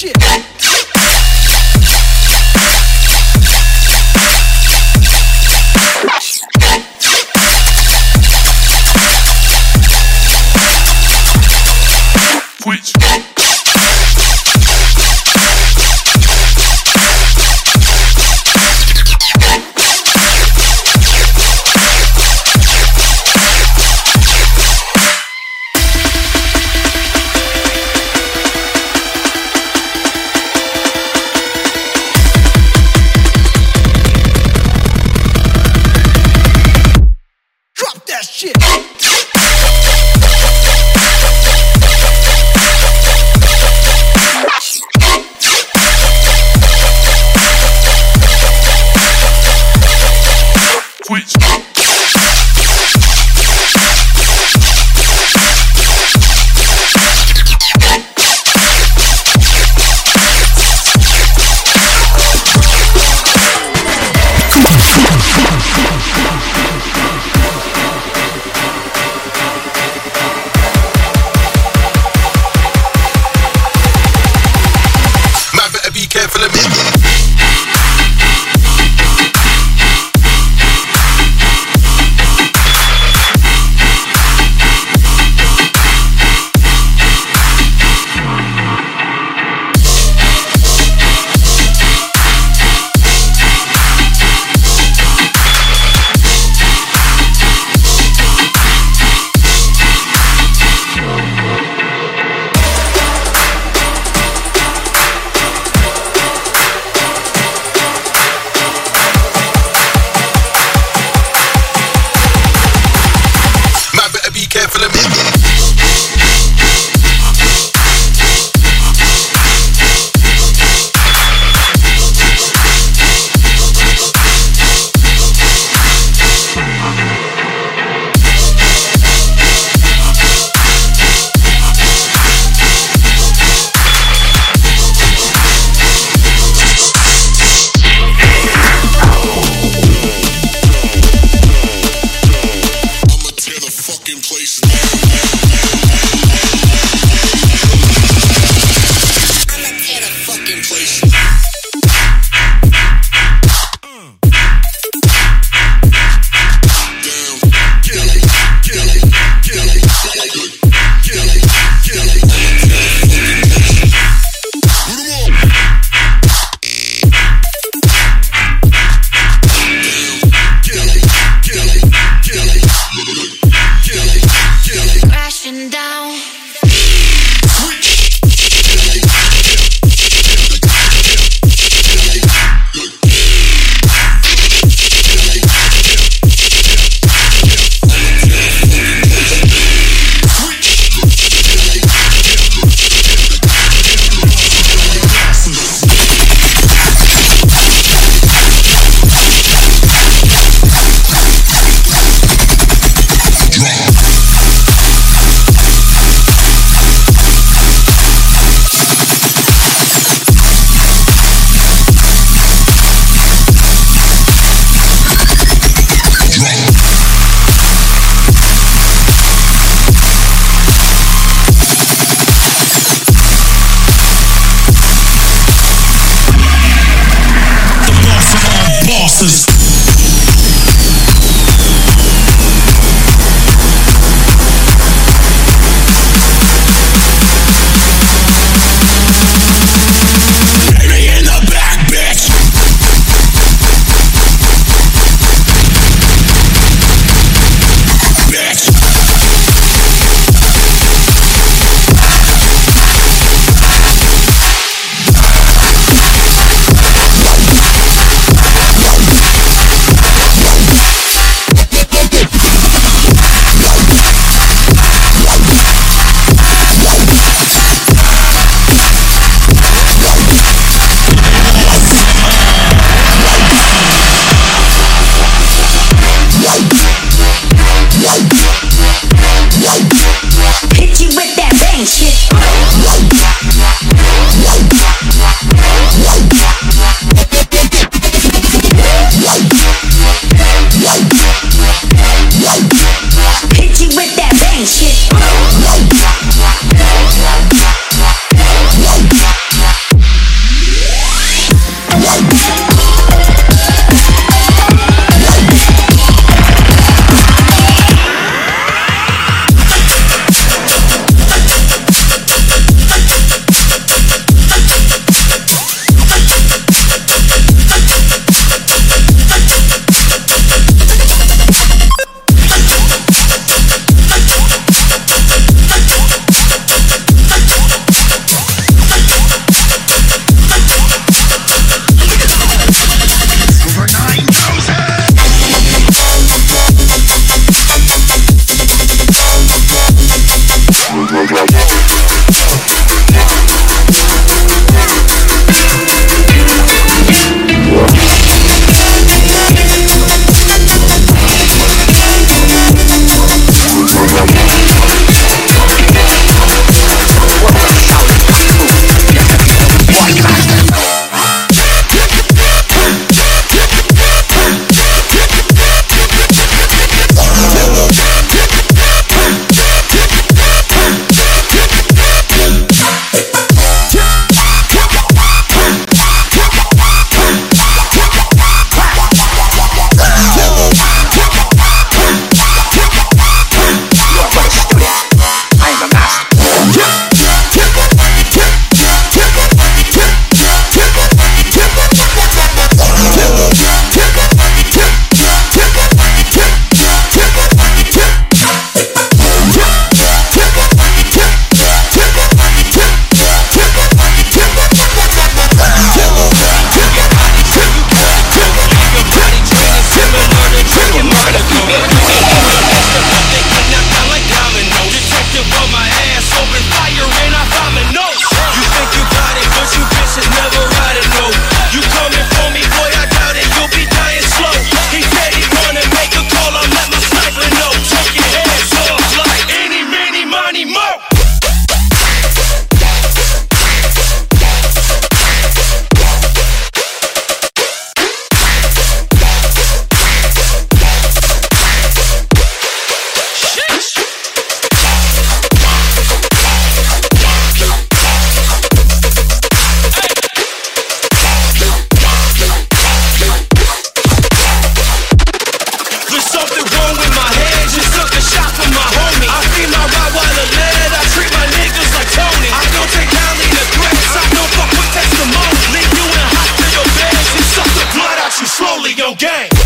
shit. gang. game.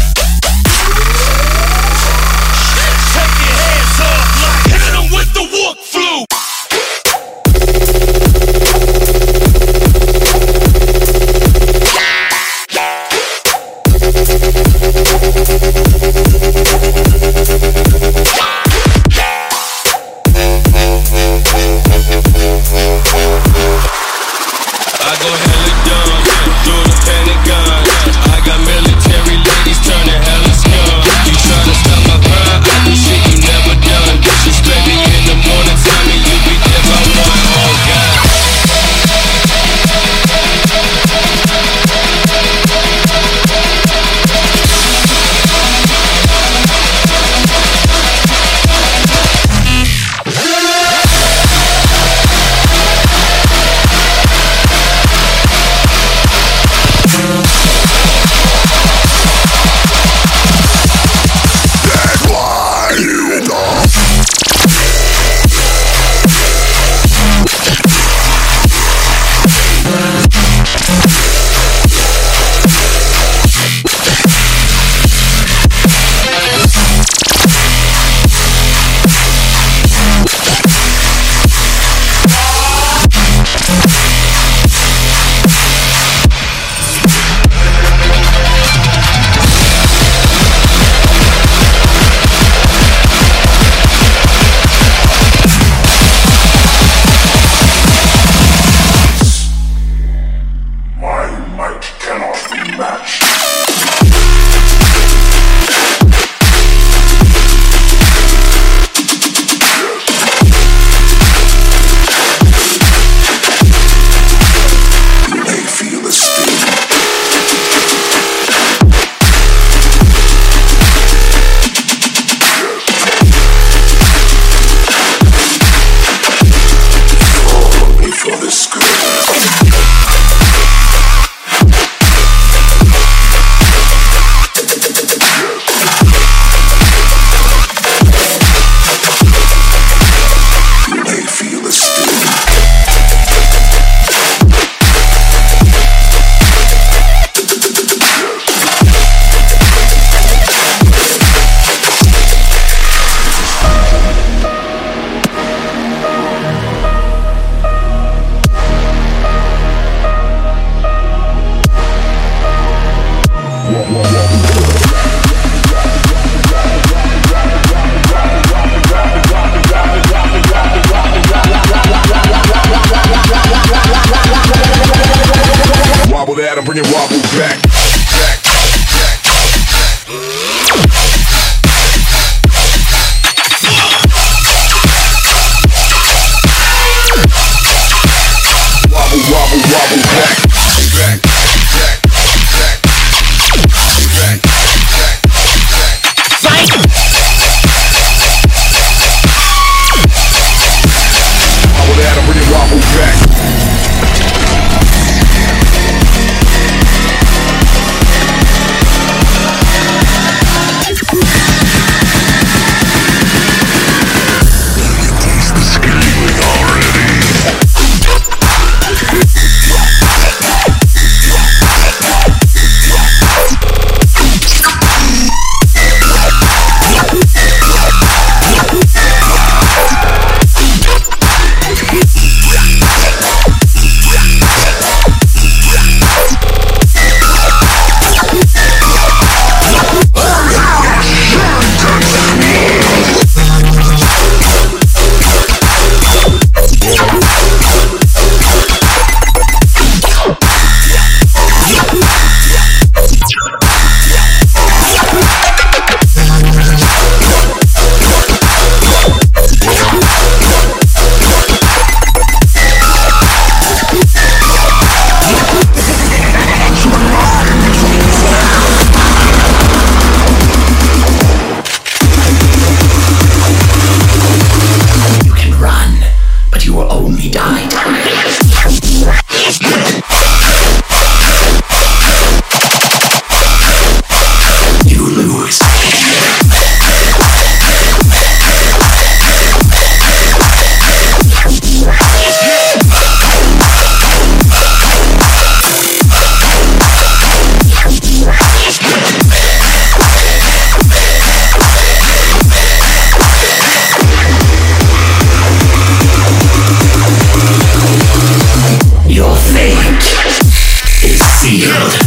Field.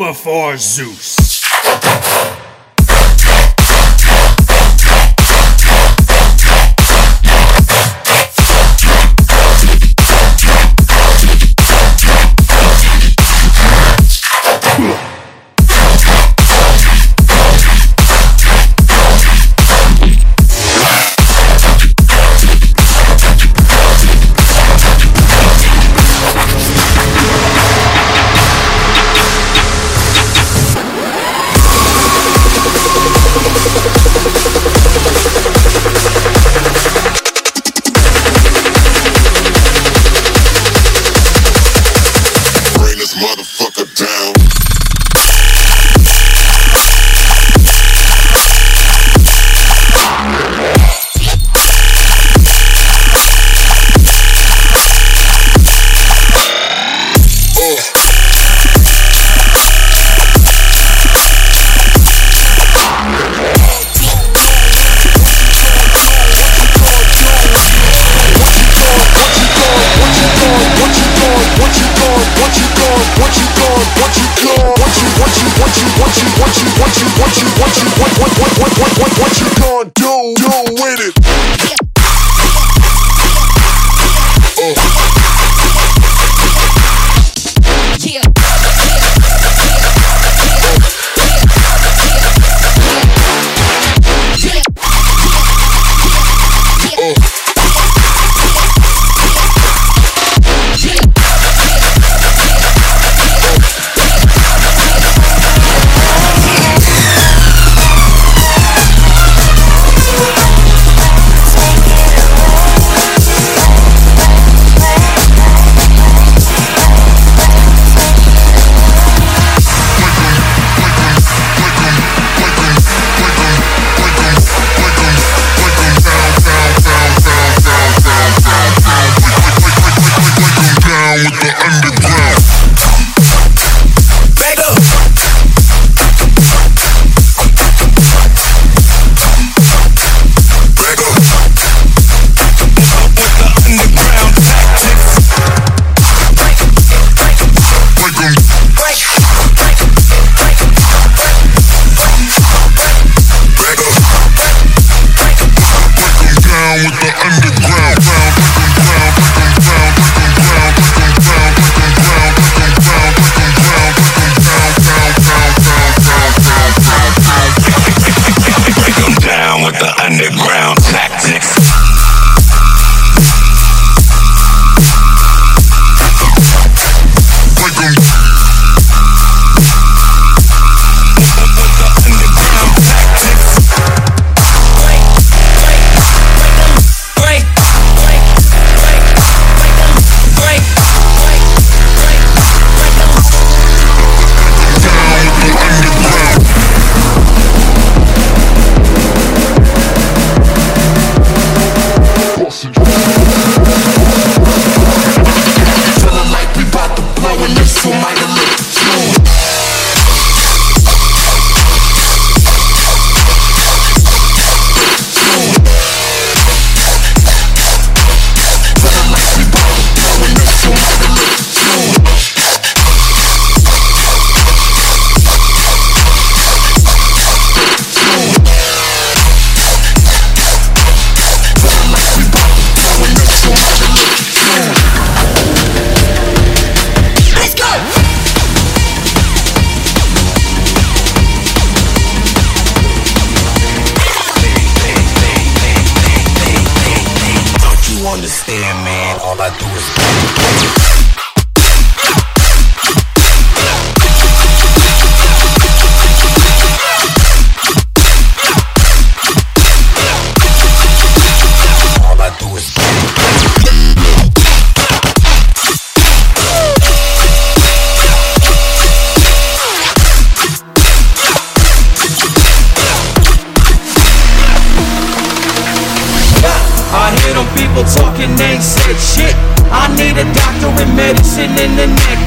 before Zeus. what you want, what you want, what, what, what, what, what, what you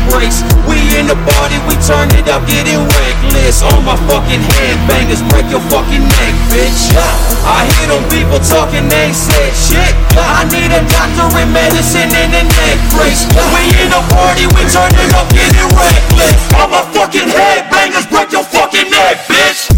brace. We in the party, we turn it up, getting reckless. All my fucking headbangers, break your fucking neck, bitch. I hear them people talking, they ain't said shit. I need a doctor in medicine and a neck brace. We in the party, we turn it up, getting reckless. All my fucking headbangers, break your fucking neck, bitch.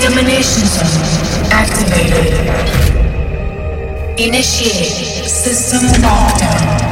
Decontamination zone activated. Initiate system lockdown